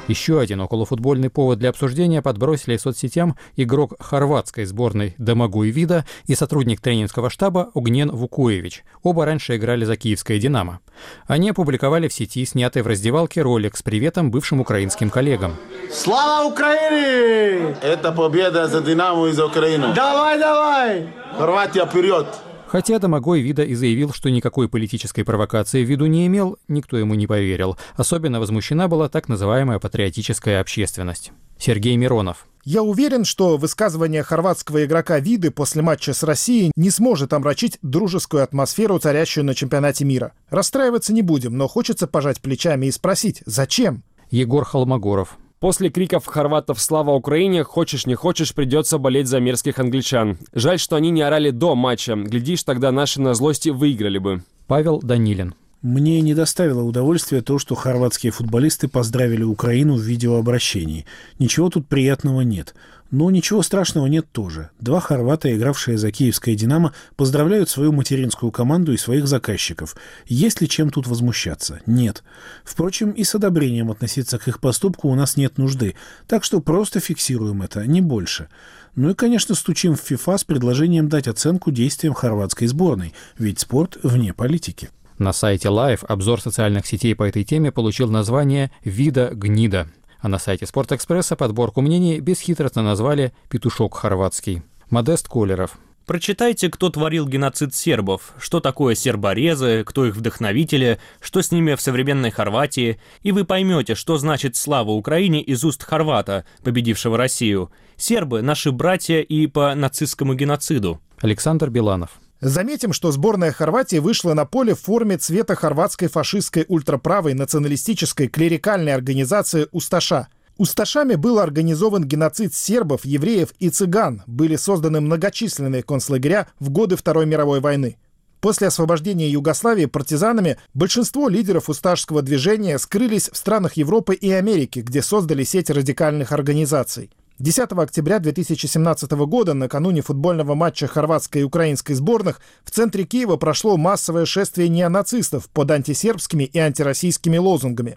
Еще один околофутбольный повод для обсуждения подбросили соцсетям игрок хорватской сборной Домогой Вида и сотрудник тренерского штаба Угнен Вукуевич. Оба раньше играли за киевское «Динамо». Они опубликовали в сети снятый в раздевалке ролик с приветом бывшим украинским коллегам. Слава Украине! Это победа за «Динамо» и за Украину. Давай, давай! Хорватия вперед! Хотя Домогой Вида и заявил, что никакой политической провокации в виду не имел, никто ему не поверил. Особенно возмущена была так называемая патриотическая общественность. Сергей Миронов. Я уверен, что высказывание хорватского игрока Виды после матча с Россией не сможет омрачить дружескую атмосферу, царящую на чемпионате мира. Расстраиваться не будем, но хочется пожать плечами и спросить, зачем? Егор Холмогоров. После криков хорватов «Слава Украине!» хочешь не хочешь придется болеть за мерзких англичан. Жаль, что они не орали до матча. Глядишь, тогда наши на злости выиграли бы. Павел Данилин. Мне не доставило удовольствия то, что хорватские футболисты поздравили Украину в видеообращении. Ничего тут приятного нет. Но ничего страшного нет тоже. Два хорвата, игравшие за киевское «Динамо», поздравляют свою материнскую команду и своих заказчиков. Есть ли чем тут возмущаться? Нет. Впрочем, и с одобрением относиться к их поступку у нас нет нужды. Так что просто фиксируем это, не больше. Ну и, конечно, стучим в ФИФА с предложением дать оценку действиям хорватской сборной, ведь спорт вне политики. На сайте Live обзор социальных сетей по этой теме получил название «Вида гнида». А на сайте Спортэкспресса подборку мнений бесхитростно назвали «Петушок хорватский». Модест Колеров. Прочитайте, кто творил геноцид сербов, что такое серборезы, кто их вдохновители, что с ними в современной Хорватии, и вы поймете, что значит слава Украине из уст хорвата, победившего Россию. Сербы – наши братья и по нацистскому геноциду. Александр Биланов. Заметим, что сборная Хорватии вышла на поле в форме цвета хорватской фашистской ультраправой националистической клерикальной организации «Усташа». Усташами был организован геноцид сербов, евреев и цыган. Были созданы многочисленные концлагеря в годы Второй мировой войны. После освобождения Югославии партизанами большинство лидеров усташского движения скрылись в странах Европы и Америки, где создали сеть радикальных организаций. 10 октября 2017 года, накануне футбольного матча хорватской и украинской сборных, в центре Киева прошло массовое шествие неонацистов под антисербскими и антироссийскими лозунгами.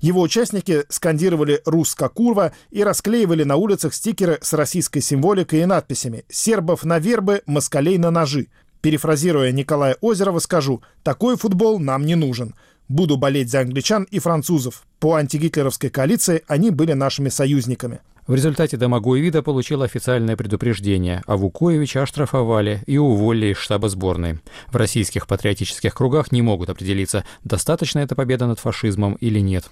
Его участники скандировали «Руска курва» и расклеивали на улицах стикеры с российской символикой и надписями «Сербов на вербы, москалей на ножи». Перефразируя Николая Озерова, скажу «Такой футбол нам не нужен». Буду болеть за англичан и французов. По антигитлеровской коалиции они были нашими союзниками. В результате Домогой-Вида получил официальное предупреждение, а Вукоевича оштрафовали и уволили из штаба сборной. В российских патриотических кругах не могут определиться, достаточно это победа над фашизмом или нет.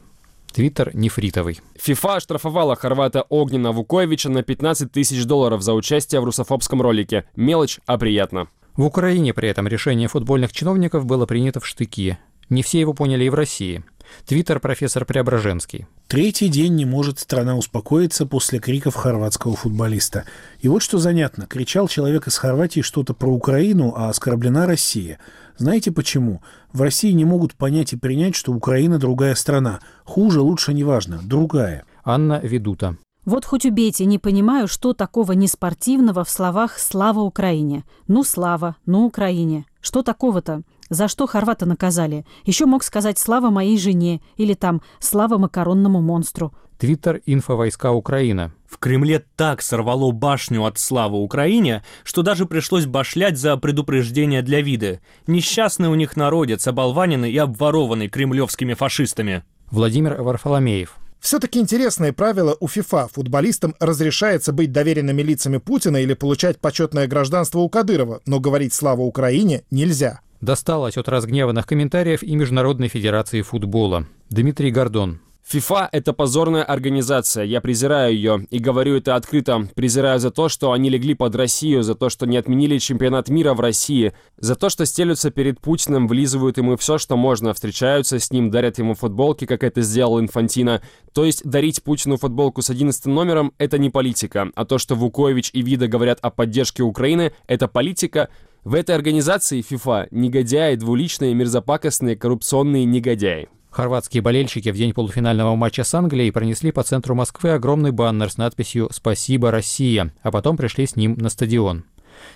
Твиттер нефритовый. ФИФА оштрафовала хорвата Огнена Вукоевича на 15 тысяч долларов за участие в русофобском ролике. Мелочь, а приятно. В Украине при этом решение футбольных чиновников было принято в штыки. Не все его поняли и в России. Твиттер профессор Преображенский. Третий день не может страна успокоиться после криков хорватского футболиста. И вот что занятно. Кричал человек из Хорватии что-то про Украину, а оскорблена Россия. Знаете почему? В России не могут понять и принять, что Украина другая страна. Хуже, лучше, неважно. Другая. Анна Ведута. Вот хоть убейте, не понимаю, что такого неспортивного в словах «Слава Украине». Ну, слава, ну, Украине. Что такого-то? За что хорвата наказали? Еще мог сказать «Слава моей жене» или там «Слава макаронному монстру». Твиттер «Инфовойска Украина». В Кремле так сорвало башню от славы Украине, что даже пришлось башлять за предупреждение для вида. Несчастный у них народец, оболваненный и обворованный кремлевскими фашистами. Владимир Варфоломеев. Все-таки интересные правила у ФИФА. Футболистам разрешается быть доверенными лицами Путина или получать почетное гражданство у Кадырова, но говорить «Слава Украине» нельзя досталось от разгневанных комментариев и Международной Федерации футбола. Дмитрий Гордон. ФИФА – это позорная организация, я презираю ее, и говорю это открыто. Презираю за то, что они легли под Россию, за то, что не отменили чемпионат мира в России, за то, что стелются перед Путиным, влизывают ему все, что можно, встречаются с ним, дарят ему футболки, как это сделал Инфантино. То есть дарить Путину футболку с 11 номером – это не политика, а то, что Вукович и Вида говорят о поддержке Украины – это политика – в этой организации FIFA негодяи, двуличные, мерзопакостные, коррупционные негодяи. Хорватские болельщики в день полуфинального матча с Англией пронесли по центру Москвы огромный баннер с надписью «Спасибо, Россия», а потом пришли с ним на стадион.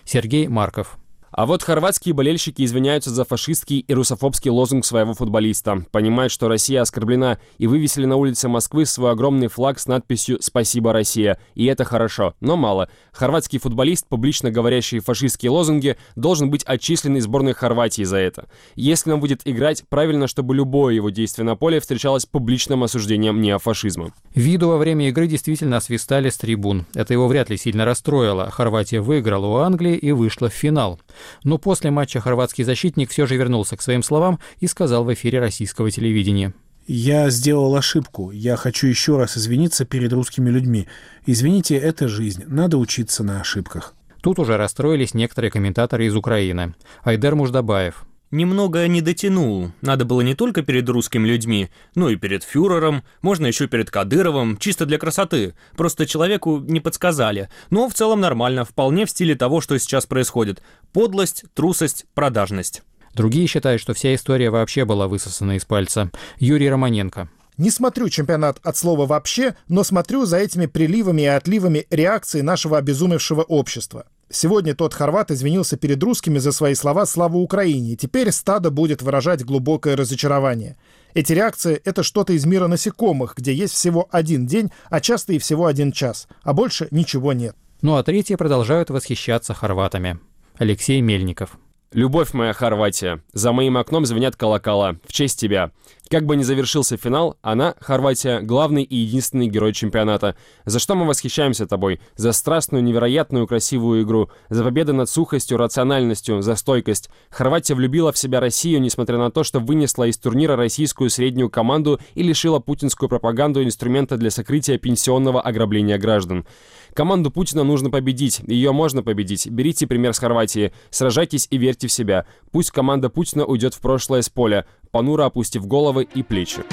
Сергей Марков. А вот хорватские болельщики извиняются за фашистский и русофобский лозунг своего футболиста. Понимают, что Россия оскорблена, и вывесили на улице Москвы свой огромный флаг с надписью «Спасибо, Россия». И это хорошо, но мало. Хорватский футболист, публично говорящий фашистские лозунги, должен быть отчислен из сборной Хорватии за это. Если он будет играть, правильно, чтобы любое его действие на поле встречалось публичным осуждением неофашизма. Виду во время игры действительно свистали с трибун. Это его вряд ли сильно расстроило. Хорватия выиграла у Англии и вышла в финал. Но после матча хорватский защитник все же вернулся к своим словам и сказал в эфире российского телевидения. Я сделал ошибку. Я хочу еще раз извиниться перед русскими людьми. Извините, это жизнь. Надо учиться на ошибках. Тут уже расстроились некоторые комментаторы из Украины. Айдер Муждабаев. Немного не дотянул. Надо было не только перед русскими людьми, но и перед фюрером, можно еще перед Кадыровым, чисто для красоты. Просто человеку не подсказали. Но в целом нормально, вполне в стиле того, что сейчас происходит. Подлость, трусость, продажность. Другие считают, что вся история вообще была высосана из пальца. Юрий Романенко. Не смотрю чемпионат от слова «вообще», но смотрю за этими приливами и отливами реакции нашего обезумевшего общества. Сегодня тот хорват извинился перед русскими за свои слова «Слава Украине», и теперь стадо будет выражать глубокое разочарование. Эти реакции — это что-то из мира насекомых, где есть всего один день, а часто и всего один час, а больше ничего нет. Ну а третьи продолжают восхищаться хорватами. Алексей Мельников. Любовь моя Хорватия, за моим окном звенят колокола. В честь тебя. Как бы ни завершился финал, она, Хорватия, главный и единственный герой чемпионата. За что мы восхищаемся тобой? За страстную, невероятную, красивую игру. За победу над сухостью, рациональностью, за стойкость. Хорватия влюбила в себя Россию, несмотря на то, что вынесла из турнира российскую среднюю команду и лишила путинскую пропаганду инструмента для сокрытия пенсионного ограбления граждан. Команду Путина нужно победить. Ее можно победить. Берите пример с Хорватии. Сражайтесь и верьте в себя. Пусть команда Путина уйдет в прошлое с поля, понуро опустив головы и плечи.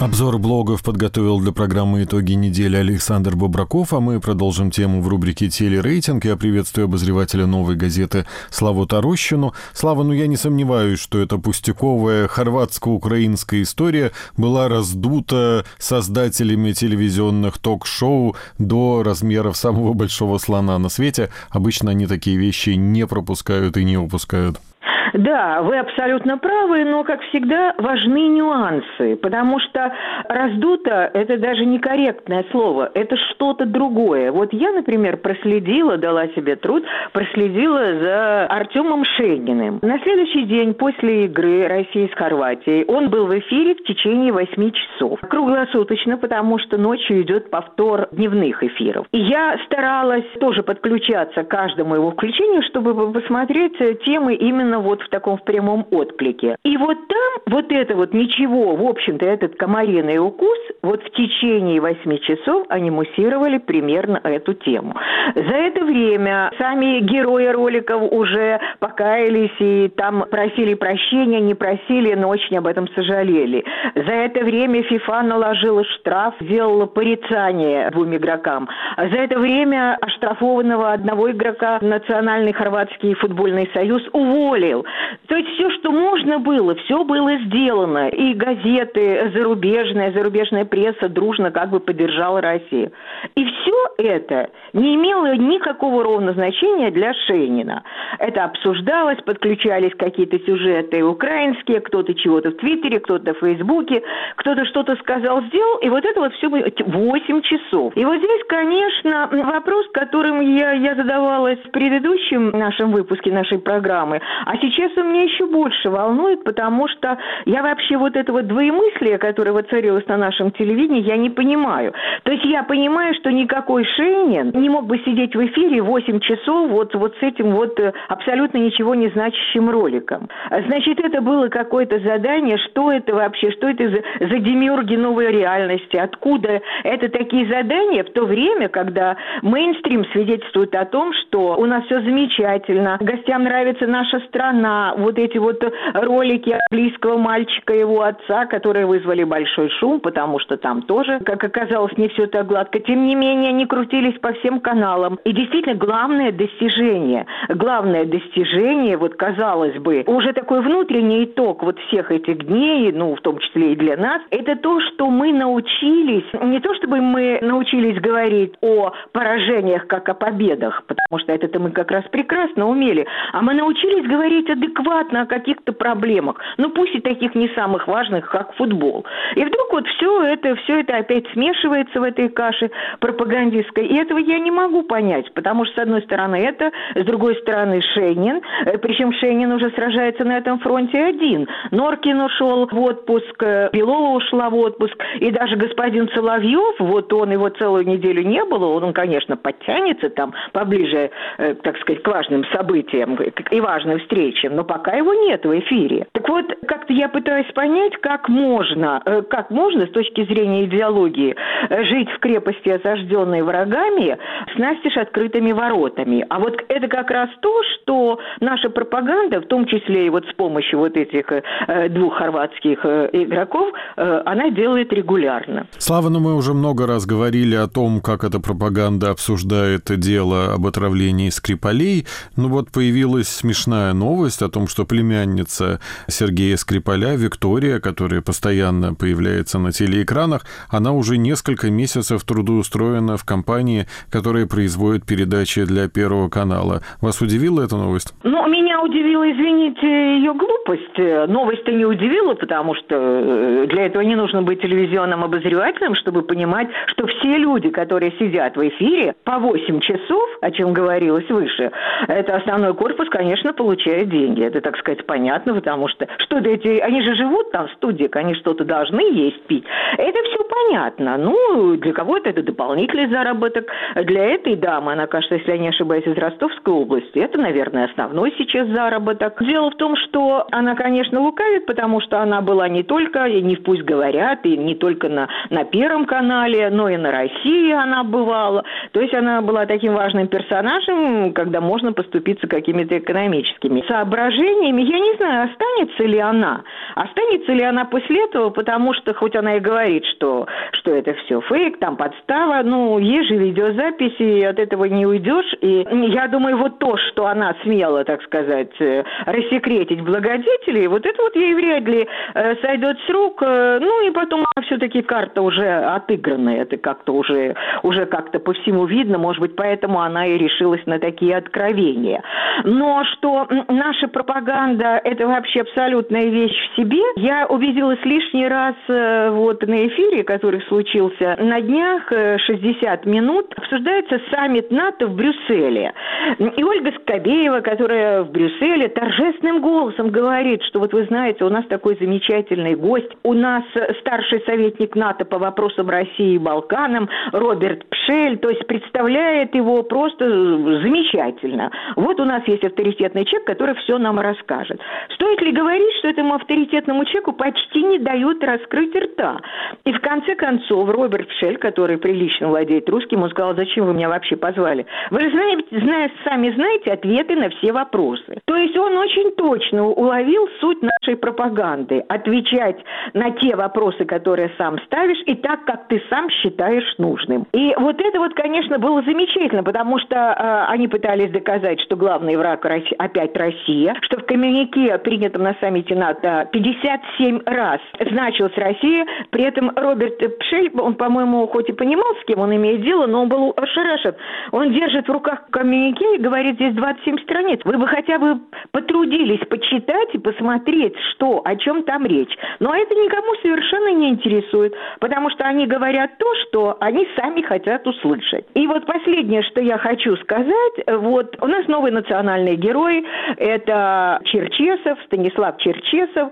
Обзор блогов подготовил для программы «Итоги недели» Александр Бобраков, а мы продолжим тему в рубрике «Телерейтинг». Я приветствую обозревателя «Новой газеты» Славу Тарощину. Слава, ну я не сомневаюсь, что эта пустяковая хорватско-украинская история была раздута создателями телевизионных ток-шоу до размеров самого большого слона на свете. Обычно они такие вещи не пропускают и не упускают. Да, вы абсолютно правы, но, как всегда, важны нюансы, потому что раздуто – это даже некорректное слово, это что-то другое. Вот я, например, проследила, дала себе труд, проследила за Артемом Шейниным. На следующий день после игры России с Хорватией он был в эфире в течение восьми часов. Круглосуточно, потому что ночью идет повтор дневных эфиров. И я старалась тоже подключаться к каждому его включению, чтобы посмотреть темы именно вот в таком в прямом отклике. И вот там вот это вот ничего, в общем-то, этот комариный укус, вот в течение восьми часов они муссировали примерно эту тему. За это время сами герои роликов уже покаялись и там просили прощения, не просили, но очень об этом сожалели. За это время ФИФА наложила штраф, сделала порицание двум игрокам. За это время оштрафованного одного игрока Национальный хорватский футбольный союз уволил. То есть все, что можно было, все было сделано. И газеты зарубежная, зарубежная пресса дружно как бы поддержала Россию. И все это не имело никакого ровно значения для Шейнина. Это обсуждалось, подключались какие-то сюжеты украинские, кто-то чего-то в Твиттере, кто-то в Фейсбуке, кто-то что-то сказал, сделал, и вот это вот все 8 часов. И вот здесь, конечно, вопрос, которым я, я задавалась в предыдущем нашем выпуске нашей программы, а сейчас он меня еще больше волнует, потому что я вообще вот это вот двоемыслие, которое воцарилось на нашем телевидении, я не понимаю. То есть я понимаю, что никакой Шейнин не мог бы сидеть в эфире 8 часов вот, вот с этим вот э, абсолютно ничего не значащим роликом. Значит, это было какое-то задание, что это вообще, что это за, за демиурги новой реальности, откуда это такие задания в то время, когда мейнстрим свидетельствует о том, что у нас все замечательно, гостям нравится наша страна, вот эти вот ролики английского мальчика его отца, которые вызвали большой шум, потому что там тоже, как оказалось, не все так гладко. Тем не менее, они крутились по всем каналам. И действительно, главное достижение, главное достижение, вот казалось бы, уже такой внутренний итог вот всех этих дней, ну, в том числе и для нас, это то, что мы научились, не то чтобы мы научились говорить о поражениях как о победах, потому что это-то мы как раз прекрасно умели, а мы научились говорить адекватно о каких-то проблемах, ну, пусть и таких не самых важных, как футбол. И вдруг вот все это, все это опять смешивается в этой каше пропагандистской, и этого я не могу понять, потому что, с одной стороны, это, с другой стороны, и Шейнин. Э, Причем Шейнин уже сражается на этом фронте один. Норкин ушел в отпуск, э, Белова ушла в отпуск. И даже господин Соловьев, вот он его целую неделю не было, он, конечно, подтянется там поближе, э, так сказать, к важным событиям и важным встречам, но пока его нет в эфире. Так вот, как-то я пытаюсь понять, как можно, как можно с точки зрения идеологии жить в крепости, осажденной врагами, с настежь открытыми воротами. А вот это как раз то, что наша пропаганда, в том числе и вот с помощью вот этих э, двух хорватских э, игроков, э, она делает регулярно. Слава, ну мы уже много раз говорили о том, как эта пропаганда обсуждает дело об отравлении Скрипалей. Ну вот появилась смешная новость о том, что племянница Сергея Скрипаля, Виктория, которая постоянно появляется на телеэкранах, она уже несколько месяцев трудоустроена в компании, которая производит передачи для Первого канала. Вас удивила эта новость? Ну, меня удивила, извините, ее глупость. Новость-то не удивила, потому что э, для этого не нужно быть телевизионным обозревателем, чтобы понимать, что все люди, которые сидят в эфире по 8 часов, о чем говорилось выше, это основной корпус, конечно, получает деньги. Это, так сказать, понятно, потому что что-то эти, они же живут там в студии, они что-то должны есть, пить. Это все понятно. Ну, для кого-то это дополнительный заработок. Для этой дамы, она, кажется, если я не ошибаюсь, из Ростовской области, это, наверное, основной сейчас заработок. Дело в том, что она, конечно, лукавит, потому что она была не только, и не пусть говорят, и не только на, на Первом канале, но и на России она бывала. То есть она была таким важным персонажем, когда можно поступиться какими-то экономическими соображениями. Я не знаю, останется ли она. Останется ли она после этого, потому что, хоть она и говорит, что, что это все фейк, там подстава, ну, есть же видеозаписи, и от этого не уйдешь. И я думаю, вот то, что она смела, так сказать, э, рассекретить благодетелей, вот это вот ей вряд ли э, сойдет с рук. Э, ну и потом все-таки карта уже отыгранная, это как-то уже, уже как-то по всему видно, может быть, поэтому она и решилась на такие откровения. Но что наша пропаганда – это вообще абсолютная вещь в себе, я убедилась лишний раз вот на эфире, который случился на днях, 60 минут, обсуждается саммит НАТО в Брюсселе. И Ольга Скобеева, которая в Брюсселе, торжественным голосом говорит, что вот вы знаете, у нас такой замечательный гость, у нас старший советник НАТО по вопросам России и Балканам Роберт Пшель, то есть представляет его просто замечательно. Вот у нас есть авторитетный человек, который все нам расскажет. Стоит ли говорить, что этому авторитетному человеку почти не дают раскрыть рта? И в конце концов Роберт Пшель, который прилично владеет русским, он сказал, зачем вы меня вообще позвали? Вы же знаете, сами знаете ответы на все вопросы. То есть он очень точно уловил суть нашей пропаганды. Отвечать на те вопросы, которые сам ставишь, и так, как ты сам считаешь нужным. И вот это вот, конечно, было замечательно, потому что э, они пытались доказать, что главный враг опять Россия, что в коммюнике, принятом на саммите НАТО, 57 раз значилась Россия, при этом Роберт Пшель, он, по-моему, хоть и понимал, с кем он имеет дело, но он был ошарашен. Он держит в руках коммюнике и говорит, здесь 27 страниц. Вы бы хотя бы потрудились почитать и посмотреть, что, о чем там речь. Но это никому совершенно не интересует, потому что они говорят то, что они сами хотят услышать. И вот последнее, что я хочу сказать, вот у нас новый национальный герой, это Черчесов, Станислав Черчесов.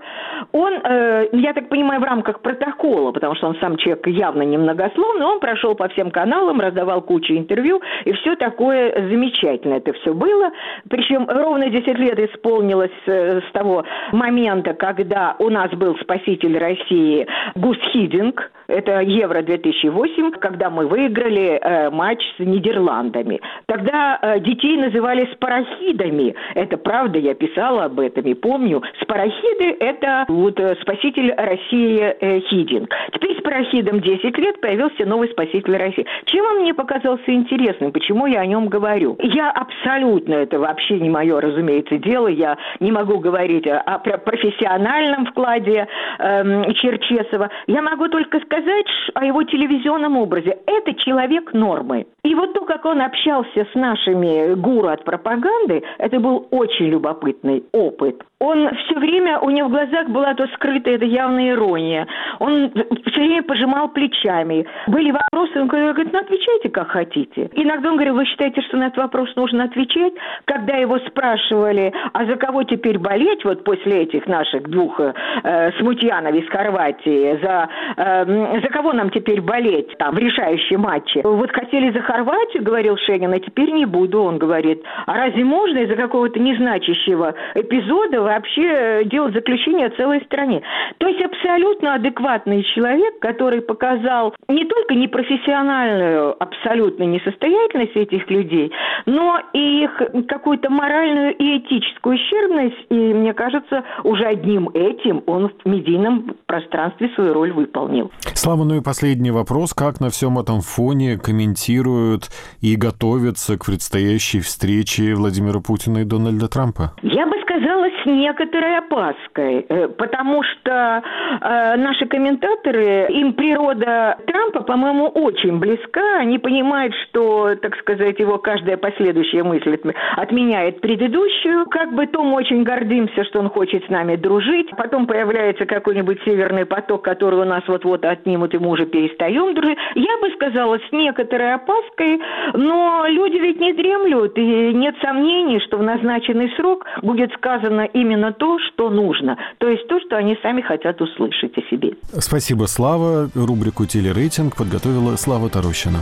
Он, э, я так понимаю, в рамках протокола, потому что он сам человек явно немногословный, он прошел по всем каналам, раздавал кучу интервью, и все такое замечательно это все было. Причем ровно 10 лет исполнилось э, с того момента, когда у нас был спаситель России Гус Хидинг, это Евро-2008, когда мы выиграли э, матч с Нидерландами. Тогда э, детей называли спарахидами. Это правда, я писала об этом и помню. Спарахиды – это вот э, спаситель России э, Хидинг. Теперь с парахидом 10 лет появился новый спаситель России. Чем он мне показался интересным? Почему я о нем говорю? Я абсолютно, это вообще не мое, разумеется, дело. Я не могу говорить о, о профессиональном вкладе э, Черчесова. Я могу только сказать о его телевизионном образе. Это человек нормы. И вот то, как он общался с нашими гуру от пропаганды, это был очень любопытный опыт. Он все время, у него в глазах была то скрытая, это явная ирония. Он все время пожимал плечами. Были вопросы, он говорит, ну отвечайте как хотите. Иногда он говорил, вы считаете, что на этот вопрос нужно отвечать? Когда его спрашивали, а за кого теперь болеть вот после этих наших двух э, смутьянов из Хорватии, за, э, за кого нам теперь болеть там в решающем матче? Вот хотели за Хорватию, говорил Шенин, а теперь не буду, он говорит. А разве можно из-за какого-то незначащего эпизода вообще делать заключение о целой стране? То есть абсолютно адекватный человек, который показал не только непрофессиональную абсолютно несостоятельность этих людей, но и их какую-то моральную и этическую ущербность. И мне кажется, уже одним этим он в медийном пространстве свою роль выполнил. Слава, ну и последний вопрос. Как на всем этом фоне комментируют и готовятся к предстоящей встрече Владимира Путина и Дональда Трампа? Я бы сказала, с некоторой опаской, э, потому что э, наши комментаторы, им природа Трампа, по-моему, очень близка. Они понимают, что, так сказать, его каждая последующая мысль отменяет предыдущую. Как бы то мы очень гордимся, что он хочет с нами дружить. Потом появляется какой-нибудь северный поток, который у нас вот-вот отнимут, и мы уже перестаем дружить. Я бы сказала, с некоторой опаской, но люди ведь не дремлют, и нет сомнений, что в назначенный срок будет сказано именно то, что нужно. То есть то, что они сами хотят услышать о себе. Спасибо, Слава. Рубрику «Телерейтинг» подготовила Слава Тарощина.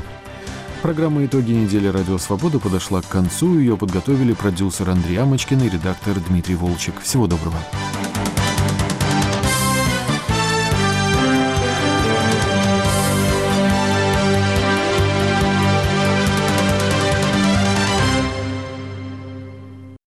Программа «Итоги недели Радио Свобода» подошла к концу. Ее подготовили продюсер Андрей Амочкин и редактор Дмитрий Волчек. Всего доброго.